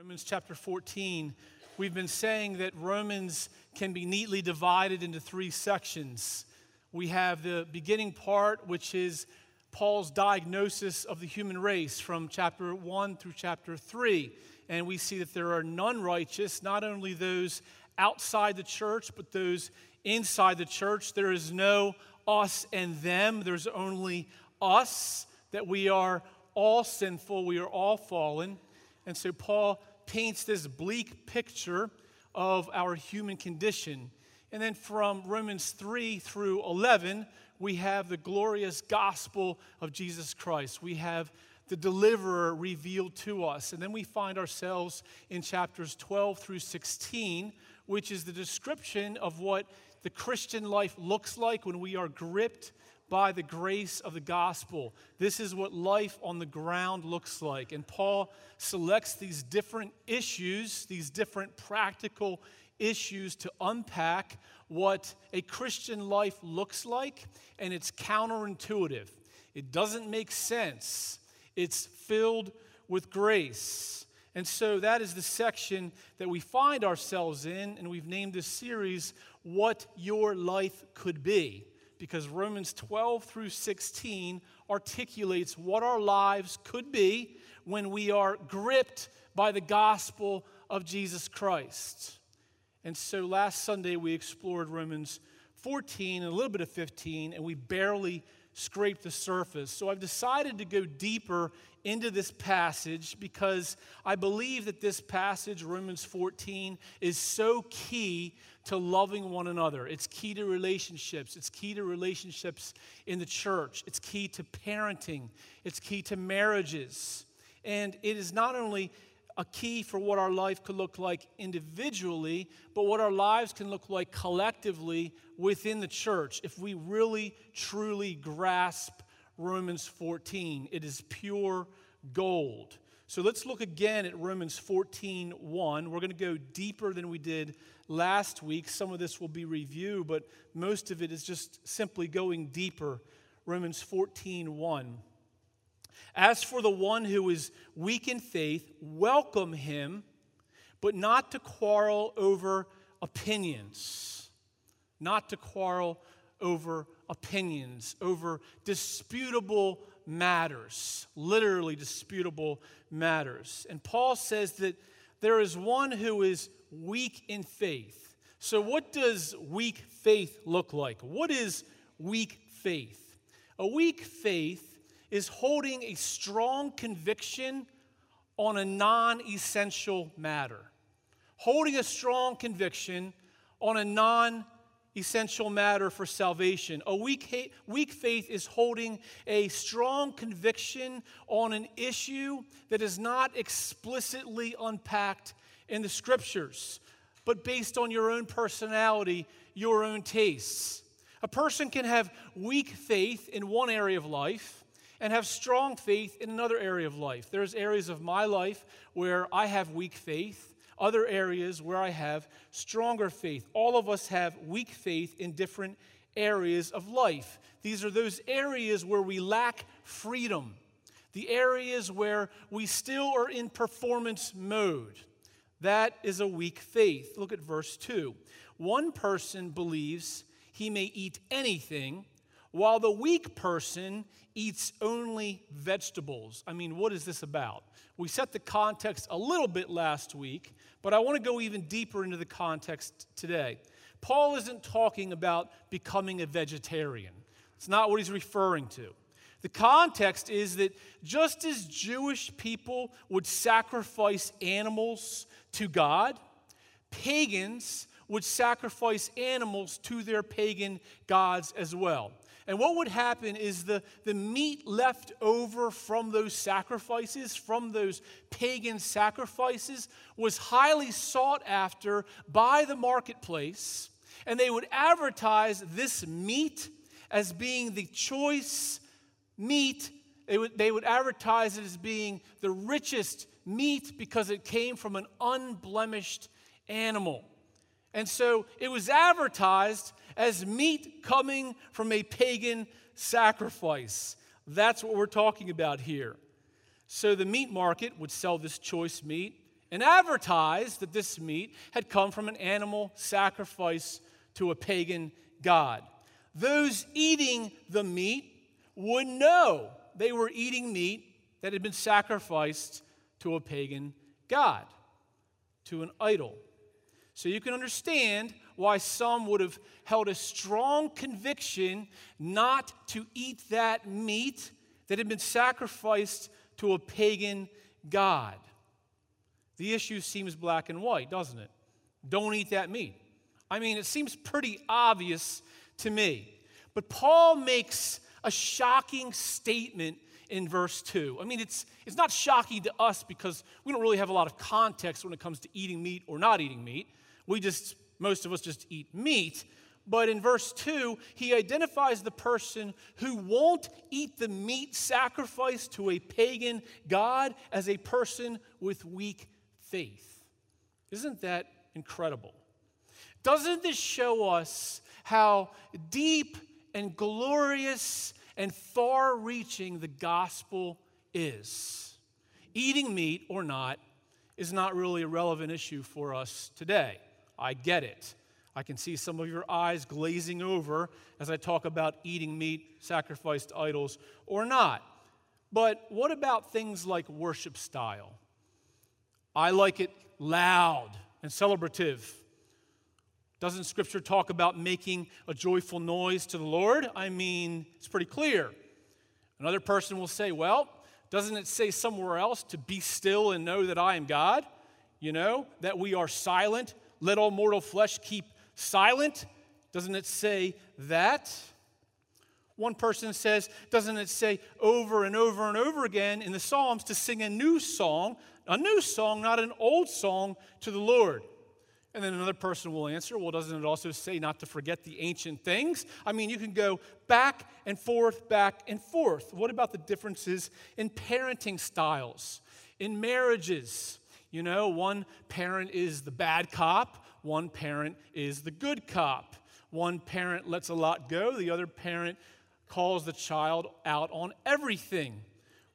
Romans chapter 14, we've been saying that Romans can be neatly divided into three sections. We have the beginning part, which is Paul's diagnosis of the human race from chapter 1 through chapter 3. And we see that there are none righteous, not only those outside the church, but those inside the church. There is no us and them, there's only us, that we are all sinful, we are all fallen. And so Paul paints this bleak picture of our human condition. And then from Romans 3 through 11, we have the glorious gospel of Jesus Christ. We have the deliverer revealed to us. And then we find ourselves in chapters 12 through 16, which is the description of what the Christian life looks like when we are gripped by the grace of the gospel. This is what life on the ground looks like. And Paul selects these different issues, these different practical issues to unpack what a Christian life looks like, and it's counterintuitive. It doesn't make sense, it's filled with grace. And so that is the section that we find ourselves in, and we've named this series What Your Life Could Be because Romans 12 through 16 articulates what our lives could be when we are gripped by the gospel of Jesus Christ. And so last Sunday we explored Romans 14 and a little bit of 15, and we barely scraped the surface. So I've decided to go deeper into this passage because I believe that this passage, Romans 14, is so key to loving one another. It's key to relationships. It's key to relationships in the church. It's key to parenting. It's key to marriages. And it is not only a key for what our life could look like individually, but what our lives can look like collectively within the church if we really, truly grasp Romans 14. It is pure gold. So let's look again at Romans 14 1. We're going to go deeper than we did last week. Some of this will be review, but most of it is just simply going deeper. Romans 14 1. As for the one who is weak in faith, welcome him, but not to quarrel over opinions. Not to quarrel over opinions, over disputable matters, literally disputable matters. And Paul says that there is one who is weak in faith. So, what does weak faith look like? What is weak faith? A weak faith is holding a strong conviction on a non essential matter. Holding a strong conviction on a non essential matter for salvation. A weak, weak faith is holding a strong conviction on an issue that is not explicitly unpacked in the scriptures, but based on your own personality, your own tastes. A person can have weak faith in one area of life and have strong faith in another area of life. There's areas of my life where I have weak faith other areas where I have stronger faith. All of us have weak faith in different areas of life. These are those areas where we lack freedom, the areas where we still are in performance mode. That is a weak faith. Look at verse 2. One person believes he may eat anything, while the weak person eats only vegetables. I mean, what is this about? We set the context a little bit last week, but I want to go even deeper into the context today. Paul isn't talking about becoming a vegetarian, it's not what he's referring to. The context is that just as Jewish people would sacrifice animals to God, pagans would sacrifice animals to their pagan gods as well. And what would happen is the, the meat left over from those sacrifices, from those pagan sacrifices, was highly sought after by the marketplace. And they would advertise this meat as being the choice meat. They would, they would advertise it as being the richest meat because it came from an unblemished animal. And so it was advertised as meat coming from a pagan sacrifice. That's what we're talking about here. So the meat market would sell this choice meat, and advertise that this meat had come from an animal sacrifice to a pagan god. Those eating the meat would know they were eating meat that had been sacrificed to a pagan god, to an idol. So you can understand why some would have held a strong conviction not to eat that meat that had been sacrificed to a pagan god. The issue seems black and white, doesn't it? Don't eat that meat. I mean, it seems pretty obvious to me. But Paul makes a shocking statement in verse 2. I mean, it's, it's not shocking to us because we don't really have a lot of context when it comes to eating meat or not eating meat. We just, most of us just eat meat. But in verse 2, he identifies the person who won't eat the meat sacrificed to a pagan God as a person with weak faith. Isn't that incredible? Doesn't this show us how deep and glorious and far reaching the gospel is? Eating meat or not is not really a relevant issue for us today. I get it. I can see some of your eyes glazing over as I talk about eating meat sacrificed idols or not. But what about things like worship style? I like it loud and celebrative. Doesn't Scripture talk about making a joyful noise to the Lord? I mean, it's pretty clear. Another person will say, well, doesn't it say somewhere else to be still and know that I am God? You know, that we are silent. Let all mortal flesh keep silent. Doesn't it say that? One person says, doesn't it say over and over and over again in the Psalms to sing a new song, a new song, not an old song to the Lord? And then another person will answer, well, doesn't it also say not to forget the ancient things? I mean, you can go back and forth, back and forth. What about the differences in parenting styles, in marriages? You know, one parent is the bad cop, one parent is the good cop. One parent lets a lot go, the other parent calls the child out on everything.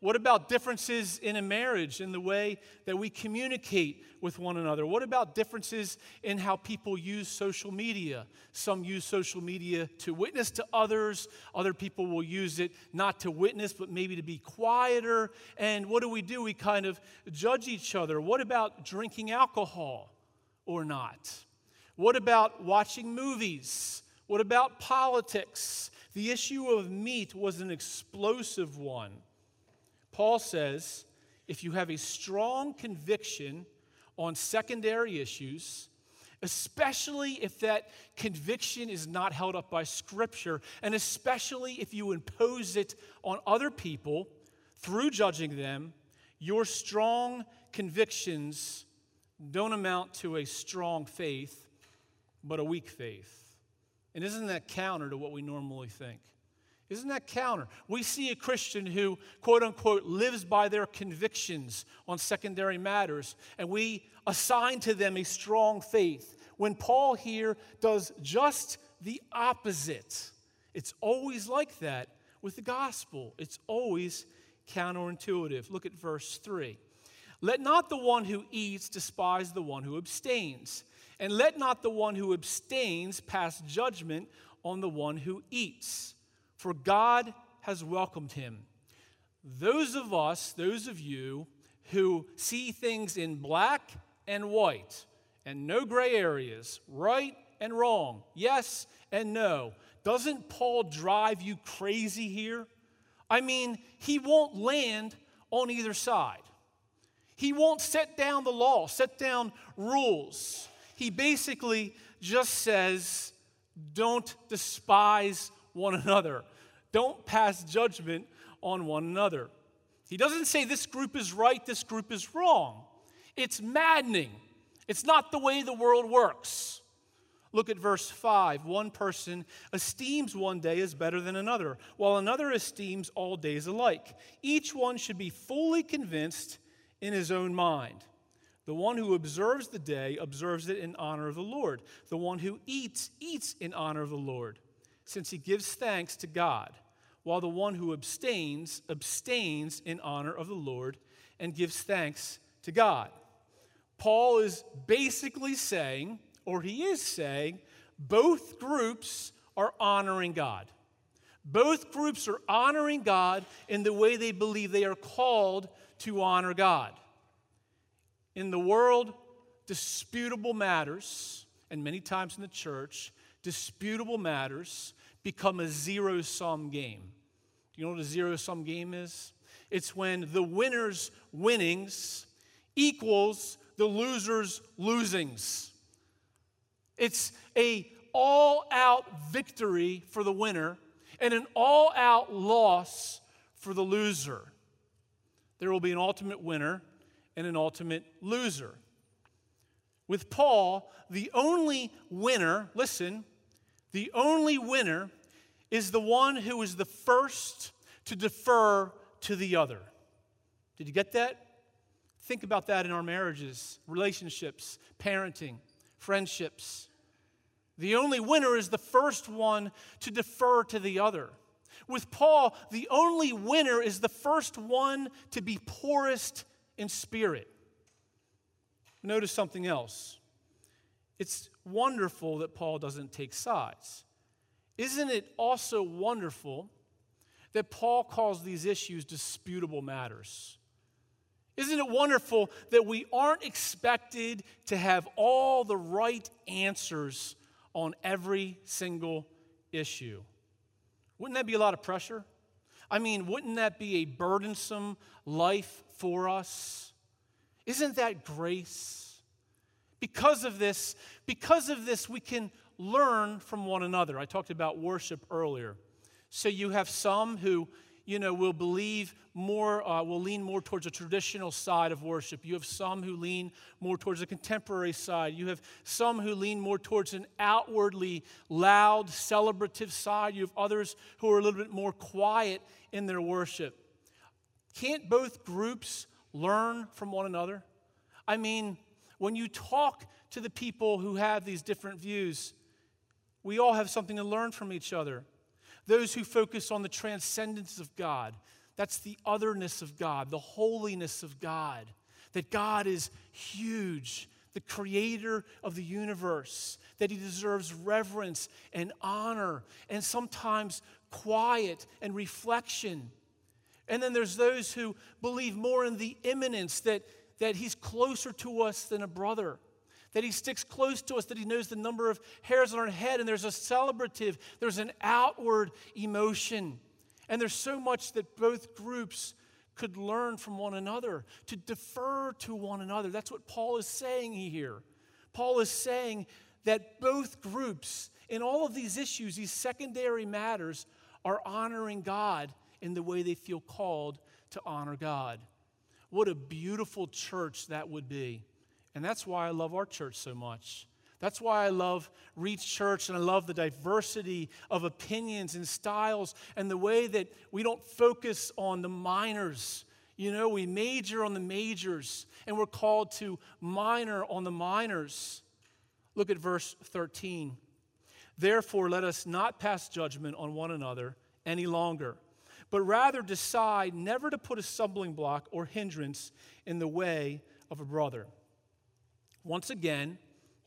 What about differences in a marriage, in the way that we communicate with one another? What about differences in how people use social media? Some use social media to witness to others, other people will use it not to witness, but maybe to be quieter. And what do we do? We kind of judge each other. What about drinking alcohol or not? What about watching movies? What about politics? The issue of meat was an explosive one. Paul says if you have a strong conviction on secondary issues, especially if that conviction is not held up by Scripture, and especially if you impose it on other people through judging them, your strong convictions don't amount to a strong faith, but a weak faith. And isn't that counter to what we normally think? Isn't that counter? We see a Christian who, quote unquote, lives by their convictions on secondary matters, and we assign to them a strong faith. When Paul here does just the opposite, it's always like that with the gospel. It's always counterintuitive. Look at verse 3. Let not the one who eats despise the one who abstains, and let not the one who abstains pass judgment on the one who eats for God has welcomed him. Those of us, those of you who see things in black and white and no gray areas, right and wrong, yes and no, doesn't Paul drive you crazy here? I mean, he won't land on either side. He won't set down the law, set down rules. He basically just says, don't despise one another. Don't pass judgment on one another. He doesn't say this group is right, this group is wrong. It's maddening. It's not the way the world works. Look at verse 5. One person esteems one day as better than another, while another esteems all days alike. Each one should be fully convinced in his own mind. The one who observes the day observes it in honor of the Lord. The one who eats, eats in honor of the Lord since he gives thanks to God, while the one who abstains, abstains in honor of the Lord and gives thanks to God. Paul is basically saying, or he is saying, both groups are honoring God. Both groups are honoring God in the way they believe they are called to honor God. In the world, disputable matters, and many times in the church, disputable matters become a zero sum game. Do you know what a zero sum game is? It's when the winner's winnings equals the loser's losings. It's a all out victory for the winner and an all out loss for the loser. There will be an ultimate winner and an ultimate loser. With Paul, the only winner, listen, the only winner is the one who is the first to defer to the other. Did you get that? Think about that in our marriages, relationships, parenting, friendships. The only winner is the first one to defer to the other. With Paul, the only winner is the first one to be poorest in spirit. Notice something else. It's wonderful that Paul doesn't take sides. Isn't it also wonderful that Paul calls these issues disputable matters? Isn't it wonderful that we aren't expected to have all the right answers on every single issue. Wouldn't that be a lot of pressure? I mean, wouldn't that be a burdensome life for us? Isn't that grace? Because of this, because of this, we can learn from one another. I talked about worship earlier. So you have some who you know, will believe more, uh, will lean more towards a traditional side of worship. You have some who lean more towards a contemporary side. You have some who lean more towards an outwardly loud, celebrative side. You have others who are a little bit more quiet in their worship. Can't both groups learn from one another? I mean, when you talk to the people who have these different views, we all have something to learn from each other. Those who focus on the transcendence of God, that's the otherness of God, the holiness of God, that God is huge, the creator of the universe, that he deserves reverence and honor and sometimes quiet and reflection. And then there's those who believe more in the immanence that, that he's closer to us than a brother that he sticks close to us, that he knows the number of hairs on our head, and there's a celebrative, there's an outward emotion. And there's so much that both groups could learn from one another, to defer to one another. That's what Paul is saying here. Paul is saying that both groups, in all of these issues, these secondary matters, are honoring God in the way they feel called to honor God. What a beautiful church that would be. And that's why I love our church so much. That's why I love Reach Church and I love the diversity of opinions and styles and the way that we don't focus on the minors. You know, we major on the majors and we're called to minor on the minors. Look at verse 13. Therefore, let us not pass judgment on one another any longer, but rather decide never to put a stumbling block or hindrance in the way of a brother. Once again,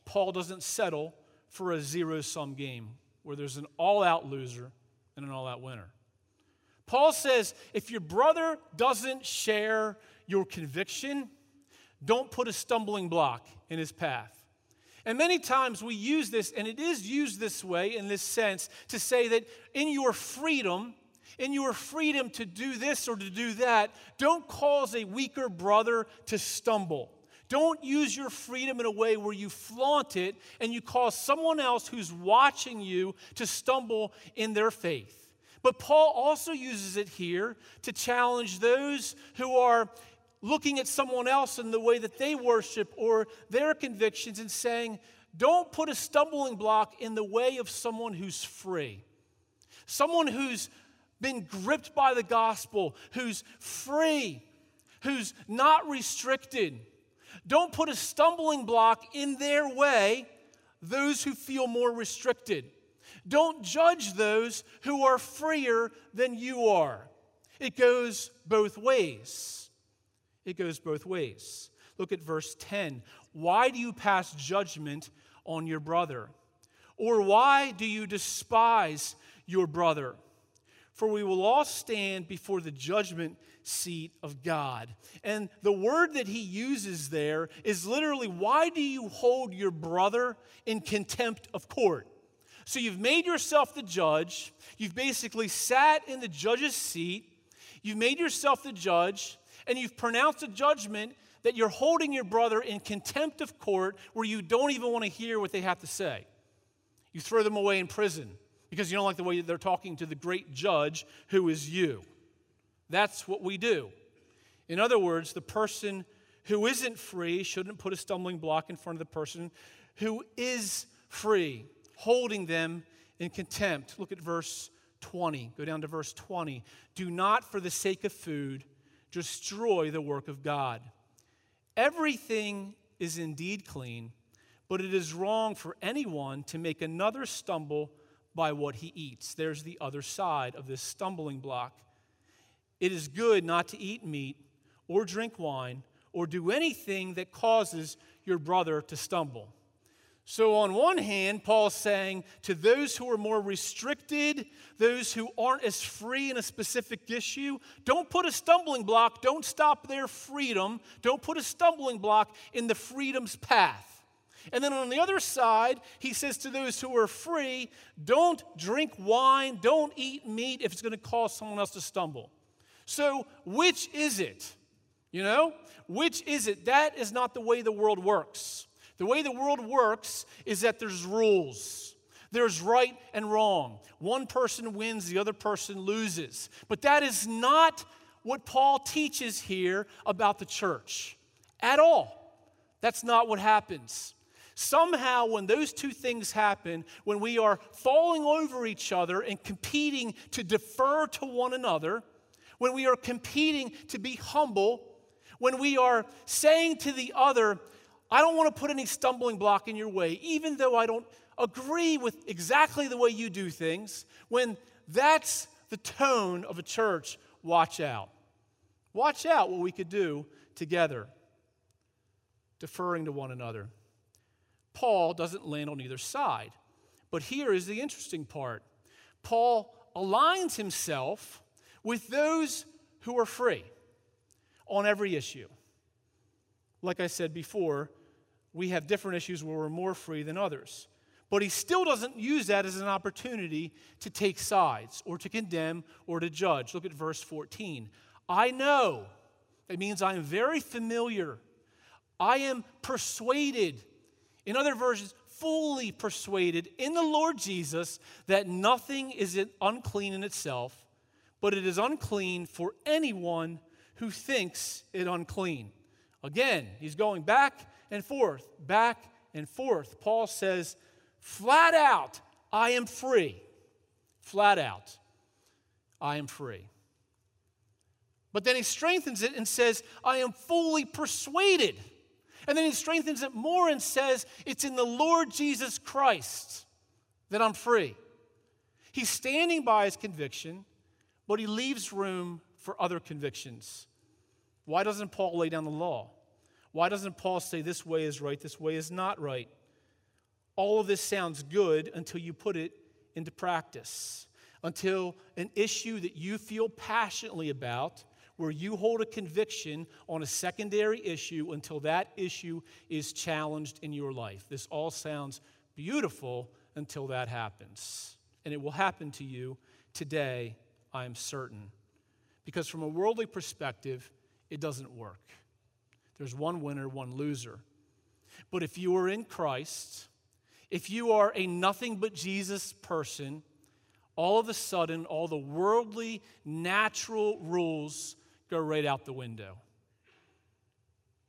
Paul doesn't settle for a zero sum game where there's an all out loser and an all out winner. Paul says if your brother doesn't share your conviction, don't put a stumbling block in his path. And many times we use this, and it is used this way in this sense, to say that in your freedom, in your freedom to do this or to do that, don't cause a weaker brother to stumble. Don't use your freedom in a way where you flaunt it and you cause someone else who's watching you to stumble in their faith. But Paul also uses it here to challenge those who are looking at someone else in the way that they worship or their convictions and saying, don't put a stumbling block in the way of someone who's free. Someone who's been gripped by the gospel, who's free, who's not restricted. Don't put a stumbling block in their way, those who feel more restricted. Don't judge those who are freer than you are. It goes both ways. It goes both ways. Look at verse 10. Why do you pass judgment on your brother? Or why do you despise your brother? For we will all stand before the judgment seat of God. And the word that he uses there is literally, why do you hold your brother in contempt of court? So you've made yourself the judge. You've basically sat in the judge's seat. You've made yourself the judge, and you've pronounced a judgment that you're holding your brother in contempt of court where you don't even want to hear what they have to say. You throw them away in prison because you don't like the way they're talking to the great judge who is you. That's what we do. In other words, the person who isn't free shouldn't put a stumbling block in front of the person who is free, holding them in contempt. Look at verse 20. Go down to verse 20. Do not, for the sake of food, destroy the work of God. Everything is indeed clean, but it is wrong for anyone to make another stumble by what he eats. There's the other side of this stumbling block. It is good not to eat meat or drink wine or do anything that causes your brother to stumble. So, on one hand, Paul's saying to those who are more restricted, those who aren't as free in a specific issue, don't put a stumbling block, don't stop their freedom, don't put a stumbling block in the freedom's path. And then on the other side, he says to those who are free, don't drink wine, don't eat meat if it's going to cause someone else to stumble. So, which is it? You know, which is it? That is not the way the world works. The way the world works is that there's rules. There's right and wrong. One person wins, the other person loses. But that is not what Paul teaches here about the church at all. That's not what happens. Somehow, when those two things happen, when we are falling over each other and competing to defer to one another, when we are competing to be humble, when we are saying to the other, I don't want to put any stumbling block in your way, even though I don't agree with exactly the way you do things, when that's the tone of a church, watch out. Watch out what we could do together, deferring to one another. Paul doesn't land on either side. But here is the interesting part Paul aligns himself with those who are free on every issue. Like I said before, we have different issues where we're more free than others. But he still doesn't use that as an opportunity to take sides or to condemn or to judge. Look at verse 14. I know, it means I am very familiar. I am persuaded in other versions, fully persuaded in the Lord Jesus that nothing is unclean in itself, but it is unclean for anyone who thinks it unclean. Again, he's going back and forth, back and forth. Paul says, flat out, I am free. Flat out, I am free. But then he strengthens it and says, I am fully persuaded and then he strengthens it more and says, It's in the Lord Jesus Christ that I'm free. He's standing by his conviction, but he leaves room for other convictions. Why doesn't Paul lay down the law? Why doesn't Paul say this way is right, this way is not right? All of this sounds good until you put it into practice, until an issue that you feel passionately about where you hold a conviction on a secondary issue until that issue is challenged in your life. This all sounds beautiful until that happens. And it will happen to you today, I am certain. Because from a worldly perspective, it doesn't work. There's one winner, one loser. But if you are in Christ, if you are a nothing but Jesus person, all of a sudden, all the worldly, natural rules go right out the window.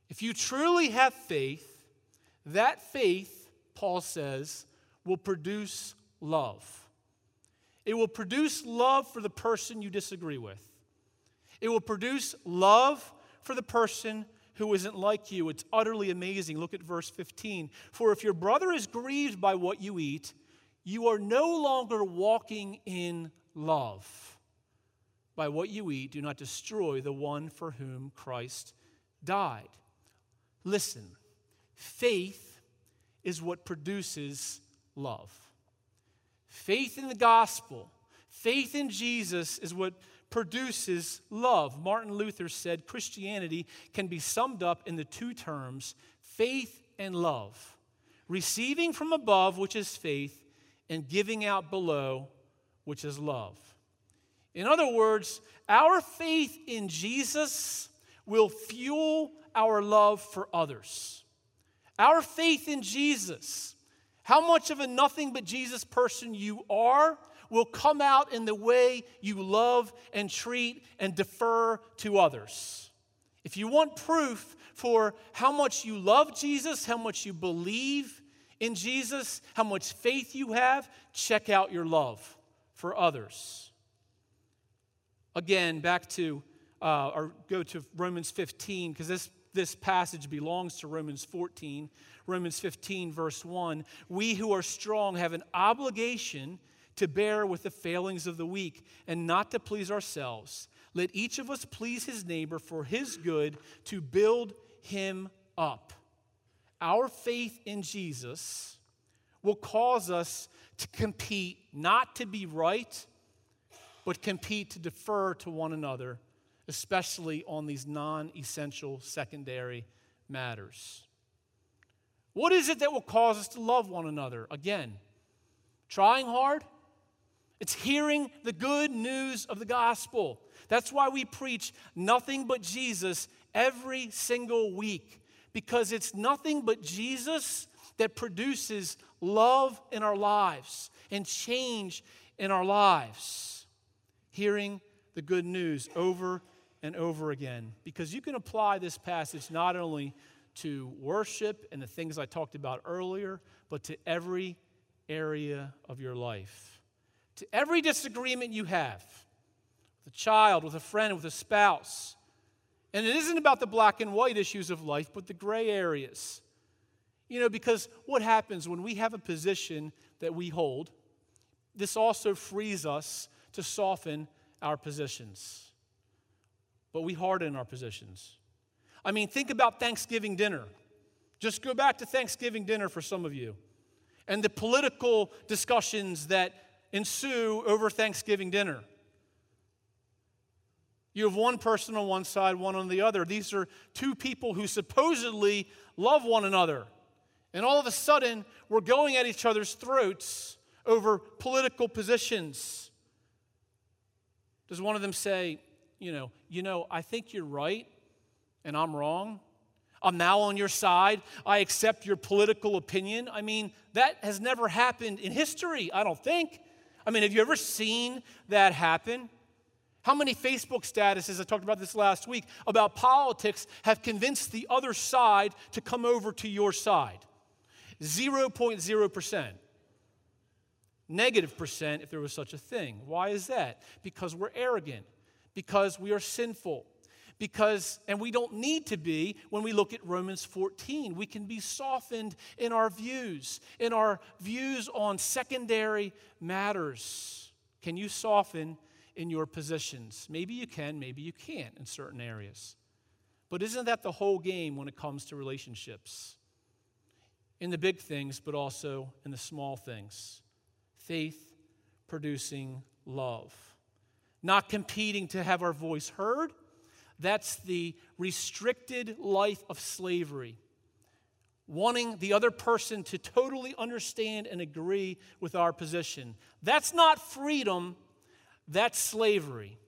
If you truly have faith, that faith, Paul says, will produce love. It will produce love for the person you disagree with. It will produce love for the person who isn't like you. It's utterly amazing. Look at verse 15. For if your brother is grieved by what you eat, you are no longer walking in love by what you eat, do not destroy the one for whom Christ died. Listen, faith is what produces love. Faith in the gospel, faith in Jesus is what produces love. Martin Luther said Christianity can be summed up in the two terms faith and love. Receiving from above, which is faith, and giving out below, which is love. In other words, our faith in Jesus will fuel our love for others. Our faith in Jesus, how much of a nothing but Jesus person you are, will come out in the way you love and treat and defer to others. If you want proof for how much you love Jesus, how much you believe in Jesus, how much faith you have, check out your love for others. Again, back to, uh, or go to Romans 15, because this, this passage belongs to Romans 14. Romans 15, verse 1. We who are strong have an obligation to bear with the failings of the weak and not to please ourselves. Let each of us please his neighbor for his good to build him up. Our faith in Jesus will cause us to compete, not to be right, but compete to defer to one another, especially on these non essential secondary matters. What is it that will cause us to love one another? Again, trying hard, it's hearing the good news of the gospel. That's why we preach nothing but Jesus every single week, because it's nothing but Jesus that produces love in our lives and change in our lives. Hearing the good news over and over again, because you can apply this passage not only to worship and the things I talked about earlier, but to every area of your life to every disagreement you have with a child, with a friend, with a spouse. And it isn't about the black and white issues of life, but the gray areas. You know, because what happens when we have a position that we hold, this also frees us to soften our positions. But we harden our positions. I mean, think about Thanksgiving dinner. Just go back to Thanksgiving dinner for some of you and the political discussions that ensue over Thanksgiving dinner. You have one person on one side, one on the other. These are two people who supposedly love one another. And all of a sudden, we're going at each other's throats over political positions. Does one of them say, you know, you know, I think you're right and I'm wrong? I'm now on your side. I accept your political opinion. I mean, that has never happened in history, I don't think. I mean, have you ever seen that happen? How many Facebook statuses, I talked about this last week, about politics have convinced the other side to come over to your side? 0.0%. Negative percent if there was such a thing. Why is that? Because we're arrogant, because we are sinful, because, and we don't need to be when we look at Romans 14. We can be softened in our views, in our views on secondary matters. Can you soften in your positions? Maybe you can, maybe you can't in certain areas. But isn't that the whole game when it comes to relationships? In the big things, but also in the small things. Faith producing love. Not competing to have our voice heard that's the restricted life of slavery. Wanting the other person to totally understand and agree with our position. That's not freedom, that's slavery.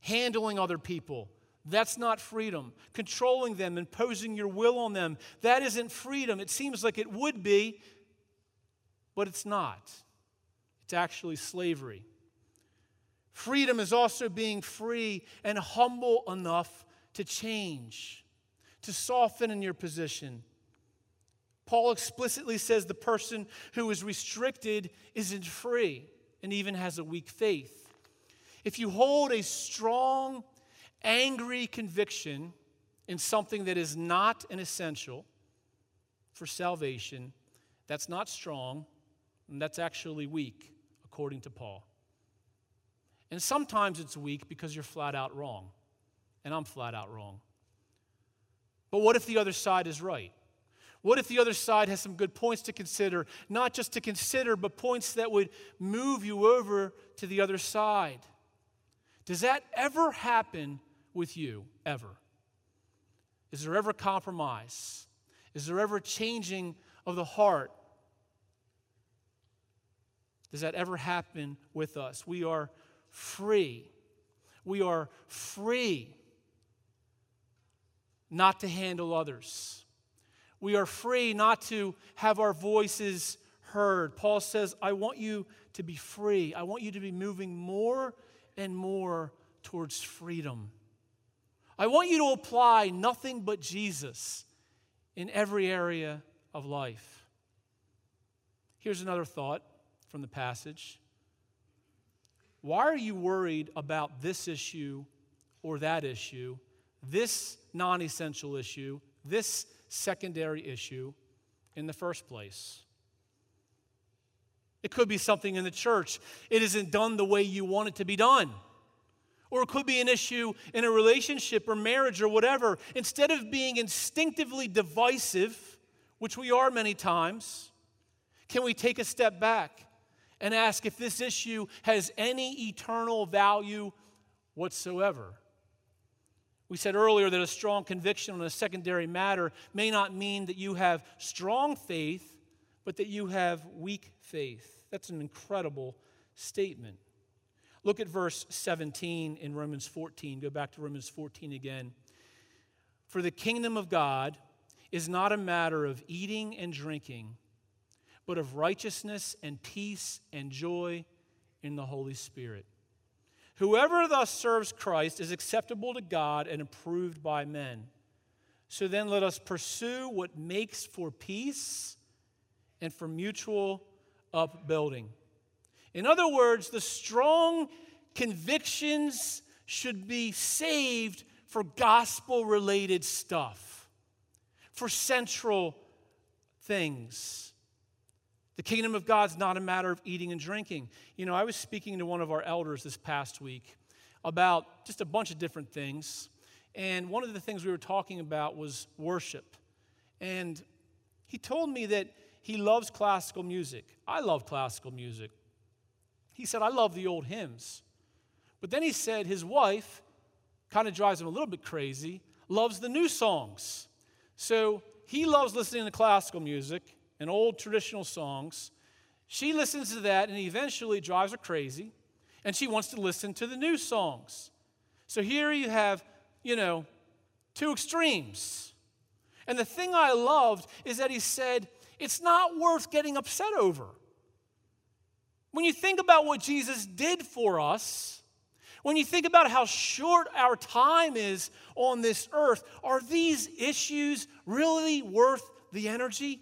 Handling other people, that's not freedom. Controlling them, imposing your will on them, that isn't freedom. It seems like it would be, but it's not. It's actually slavery. Freedom is also being free and humble enough to change, to soften in your position. Paul explicitly says the person who is restricted isn't free and even has a weak faith. If you hold a strong, angry conviction in something that is not an essential for salvation, that's not strong, and that's actually weak, according to Paul. And sometimes it's weak because you're flat out wrong. And I'm flat out wrong. But what if the other side is right? What if the other side has some good points to consider? Not just to consider, but points that would move you over to the other side. Does that ever happen with you? Ever? Is there ever compromise? Is there ever changing of the heart? Does that ever happen with us? We are free. We are free not to handle others. We are free not to have our voices heard. Paul says, I want you to be free. I want you to be moving more and more towards freedom. I want you to apply nothing but Jesus in every area of life. Here's another thought from the passage. Why are you worried about this issue or that issue, this non essential issue, this secondary issue in the first place? It could be something in the church. It isn't done the way you want it to be done. Or it could be an issue in a relationship or marriage or whatever. Instead of being instinctively divisive, which we are many times, can we take a step back and ask if this issue has any eternal value whatsoever? We said earlier that a strong conviction on a secondary matter may not mean that you have strong faith, but that you have weak faith. That's an incredible statement. Look at verse 17 in Romans 14. Go back to Romans 14 again. For the kingdom of God is not a matter of eating and drinking, but of righteousness and peace and joy in the Holy Spirit. Whoever thus serves Christ is acceptable to God and approved by men. So then let us pursue what makes for peace and for mutual upbuilding. In other words, the strong convictions should be saved for gospel related stuff, for central things. The kingdom of God's not a matter of eating and drinking. You know, I was speaking to one of our elders this past week about just a bunch of different things. And one of the things we were talking about was worship. And he told me that he loves classical music. I love classical music. He said, I love the old hymns. But then he said his wife, kind of drives him a little bit crazy, loves the new songs. So he loves listening to classical music and old traditional songs. She listens to that and eventually drives her crazy, and she wants to listen to the new songs. So here you have, you know, two extremes. And the thing I loved is that he said, it's not worth getting upset over. When you think about what Jesus did for us, when you think about how short our time is on this earth, are these issues really worth the energy?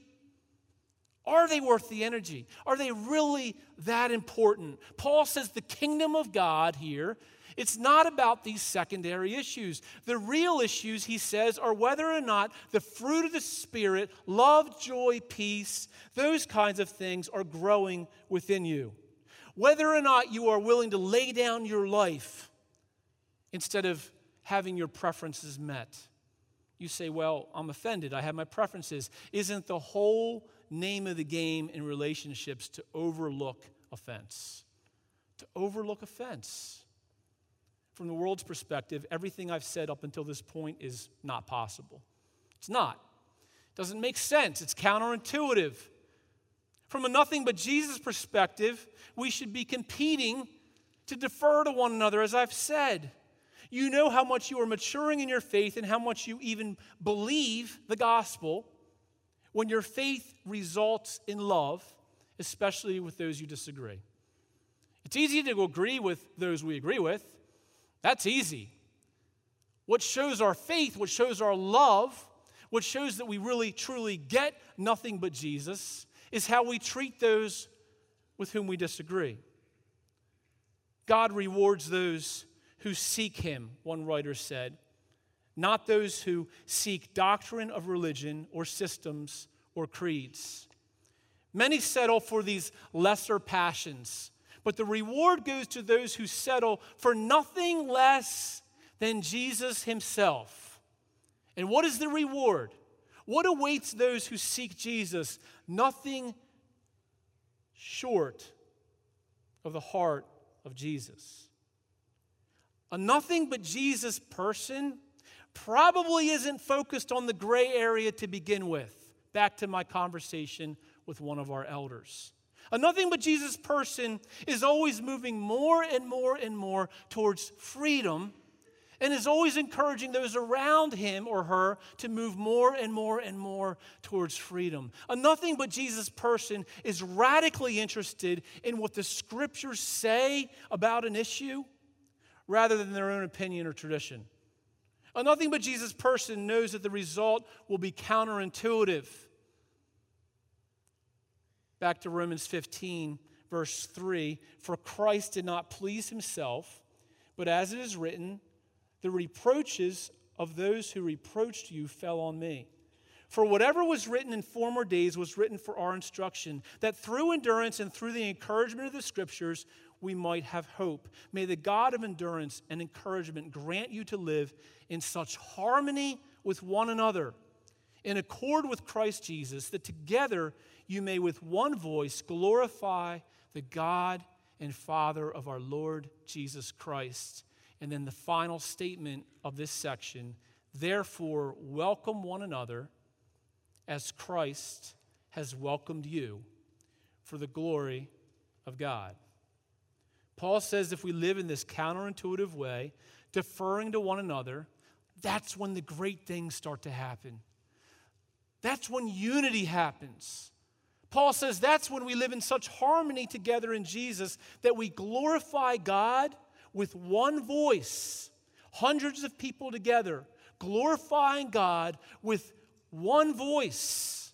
Are they worth the energy? Are they really that important? Paul says the kingdom of God here, it's not about these secondary issues. The real issues, he says, are whether or not the fruit of the Spirit, love, joy, peace, those kinds of things are growing within you whether or not you are willing to lay down your life instead of having your preferences met. You say, Well, I'm offended. I have my preferences. Isn't the whole name of the game in relationships to overlook offense? To overlook offense. From the world's perspective, everything I've said up until this point is not possible. It's not. It doesn't make sense. It's counterintuitive. From a nothing but Jesus perspective, we should be competing to defer to one another, as I've said. You know how much you are maturing in your faith and how much you even believe the gospel when your faith results in love, especially with those you disagree. It's easy to agree with those we agree with. That's easy. What shows our faith, what shows our love, what shows that we really truly get nothing but Jesus is how we treat those with whom we disagree. God rewards those who seek Him, one writer said, not those who seek doctrine of religion or systems or creeds. Many settle for these lesser passions, but the reward goes to those who settle for nothing less than Jesus Himself And what is the reward? What awaits those who seek Jesus? Nothing short of the heart of Jesus. A nothing but Jesus person probably isn't focused on the gray area to begin with. Back to my conversation with one of our elders. A nothing but Jesus person is always moving more and more and more towards freedom and is always encouraging those around him or her to move more and more and more towards freedom. A nothing but Jesus person is radically interested in what the scriptures say about an issue rather than their own opinion or tradition. A nothing but Jesus person knows that the result will be counterintuitive. Back to Romans 15, verse 3 For Christ did not please himself, but as it is written, the reproaches of those who reproached you fell on me. For whatever was written in former days was written for our instruction, that through endurance and through the encouragement of the scriptures we might have hope. May the God of endurance and encouragement grant you to live in such harmony with one another, in accord with Christ Jesus, that together you may with one voice glorify the God and Father of our Lord Jesus Christ. And then the final statement of this section therefore, welcome one another as Christ has welcomed you for the glory of God. Paul says if we live in this counterintuitive way, deferring to one another, that's when the great things start to happen. That's when unity happens. Paul says that's when we live in such harmony together in Jesus that we glorify God with one voice, hundreds of people together, glorifying God with one voice,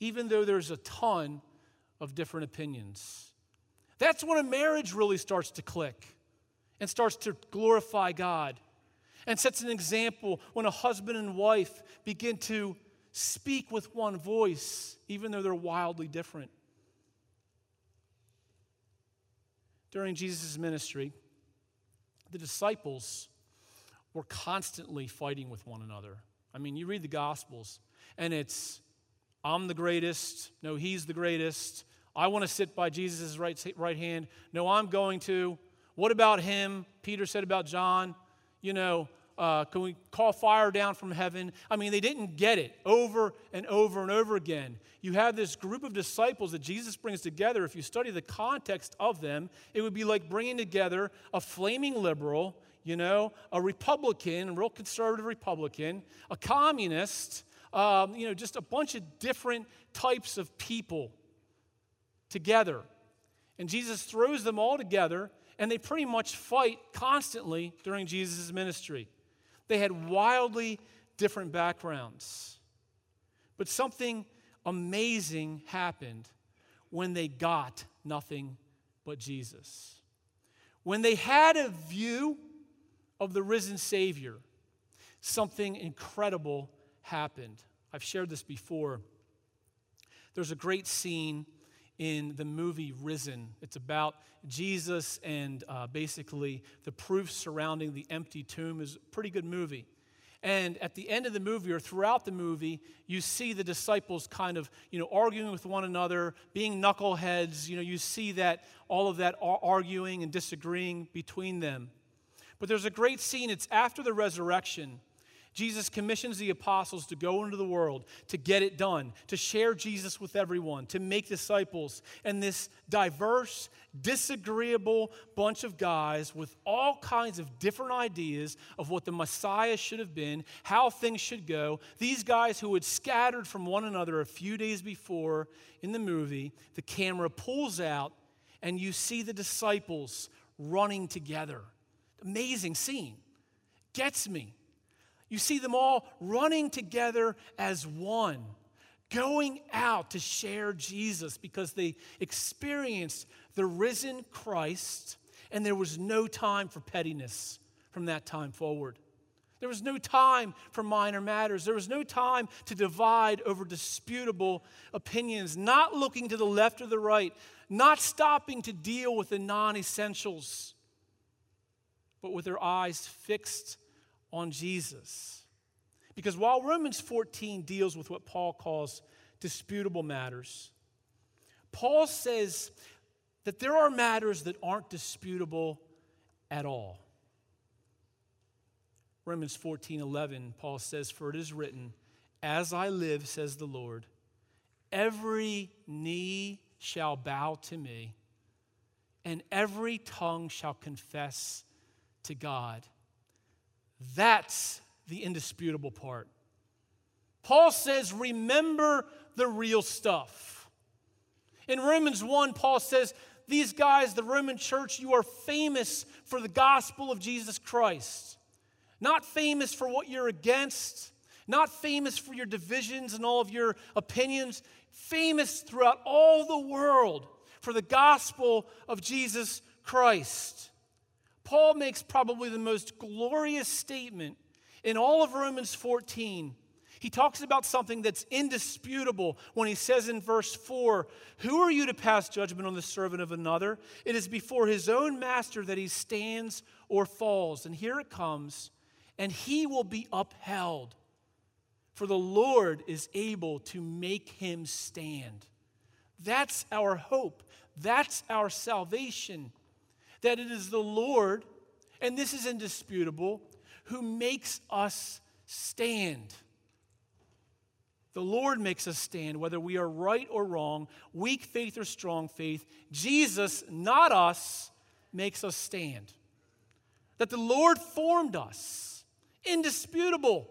even though there's a ton of different opinions. That's when a marriage really starts to click and starts to glorify God and sets an example when a husband and wife begin to speak with one voice, even though they're wildly different. During Jesus' ministry, the disciples were constantly fighting with one another. I mean, you read the Gospels, and it's, I'm the greatest. No, he's the greatest. I want to sit by Jesus' right, right hand. No, I'm going to. What about him? Peter said about John. You know, uh, can we call fire down from heaven? I mean, they didn't get it over and over and over again. You have this group of disciples that Jesus brings together. If you study the context of them, it would be like bringing together a flaming liberal, you know, a Republican, a real conservative Republican, a communist, um, you know, just a bunch of different types of people together. And Jesus throws them all together, and they pretty much fight constantly during Jesus' ministry. They had wildly different backgrounds. But something amazing happened when they got nothing but Jesus. When they had a view of the risen Savior, something incredible happened. I've shared this before. There's a great scene in the movie Risen. It's about Jesus and uh, basically the proof surrounding the empty tomb. is a pretty good movie. And at the end of the movie or throughout the movie, you see the disciples kind of, you know, arguing with one another, being knuckleheads. You know, you see that all of that arguing and disagreeing between them. But there's a great scene. It's after the resurrection Jesus commissions the apostles to go into the world, to get it done, to share Jesus with everyone, to make disciples. And this diverse, disagreeable bunch of guys with all kinds of different ideas of what the Messiah should have been, how things should go, these guys who had scattered from one another a few days before in the movie, the camera pulls out and you see the disciples running together. Amazing scene. Gets me. You see them all running together as one, going out to share Jesus because they experienced the risen Christ, and there was no time for pettiness from that time forward. There was no time for minor matters. There was no time to divide over disputable opinions, not looking to the left or the right, not stopping to deal with the non essentials, but with their eyes fixed on Jesus. Because while Romans 14 deals with what Paul calls disputable matters, Paul says that there are matters that aren't disputable at all. Romans 14 11, Paul says, For it is written, As I live, says the Lord, every knee shall bow to me, and every tongue shall confess to God. That's the indisputable part. Paul says, Remember the real stuff. In Romans 1, Paul says, These guys, the Roman church, you are famous for the gospel of Jesus Christ. Not famous for what you're against, not famous for your divisions and all of your opinions, famous throughout all the world for the gospel of Jesus Christ. Paul makes probably the most glorious statement in all of Romans 14. He talks about something that's indisputable when he says in verse 4 Who are you to pass judgment on the servant of another? It is before his own master that he stands or falls. And here it comes and he will be upheld. For the Lord is able to make him stand. That's our hope. That's our salvation. That it is the Lord, and this is indisputable, who makes us stand. The Lord makes us stand, whether we are right or wrong, weak faith or strong faith. Jesus, not us, makes us stand. That the Lord formed us indisputable.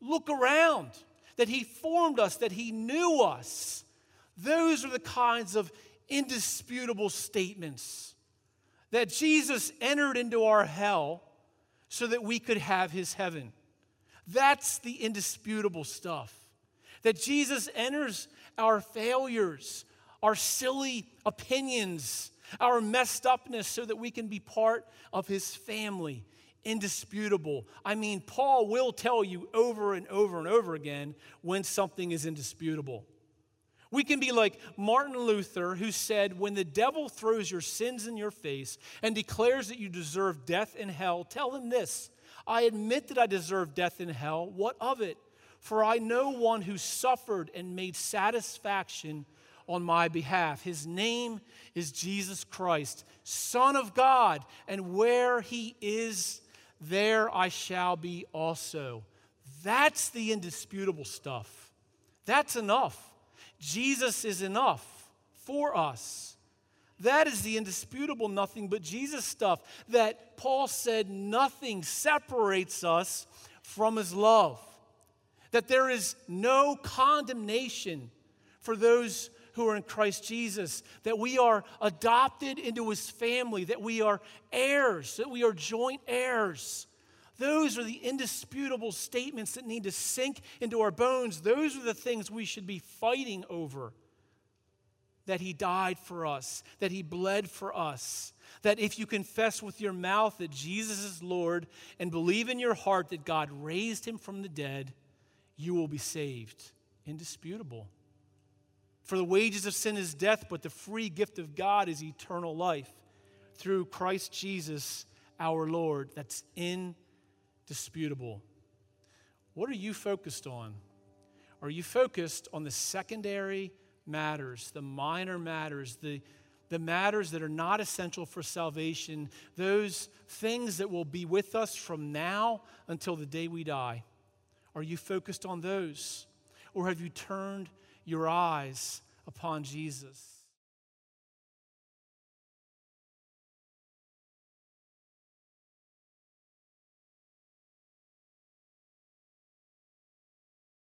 Look around, that He formed us, that He knew us. Those are the kinds of indisputable statements. That Jesus entered into our hell so that we could have His heaven. That's the indisputable stuff. That Jesus enters our failures, our silly opinions, our messed upness, so that we can be part of His family indisputable. I mean, Paul will tell you over and over and over again when something is indisputable. We can be like Martin Luther, who said, When the devil throws your sins in your face and declares that you deserve death in hell, tell him this I admit that I deserve death in hell. What of it? For I know one who suffered and made satisfaction on my behalf. His name is Jesus Christ, Son of God, and where he is, there I shall be also. That's the indisputable stuff. That's enough. Jesus is enough for us. That is the indisputable nothing but Jesus stuff that Paul said nothing separates us from his love. That there is no condemnation for those who are in Christ Jesus, that we are adopted into his family, that we are heirs, that we are joint heirs. Those are the indisputable statements that need to sink into our bones. Those are the things we should be fighting over. That he died for us, that he bled for us, that if you confess with your mouth that Jesus is Lord and believe in your heart that God raised him from the dead, you will be saved. Indisputable. For the wages of sin is death, but the free gift of God is eternal life through Christ Jesus our Lord. That's indisputable. What are you focused on? Are you focused on the secondary matters, the minor matters, the, the matters that are not essential for salvation, those things that will be with us from now until the day we die? Are you focused on those? Or have you turned your eyes upon Jesus.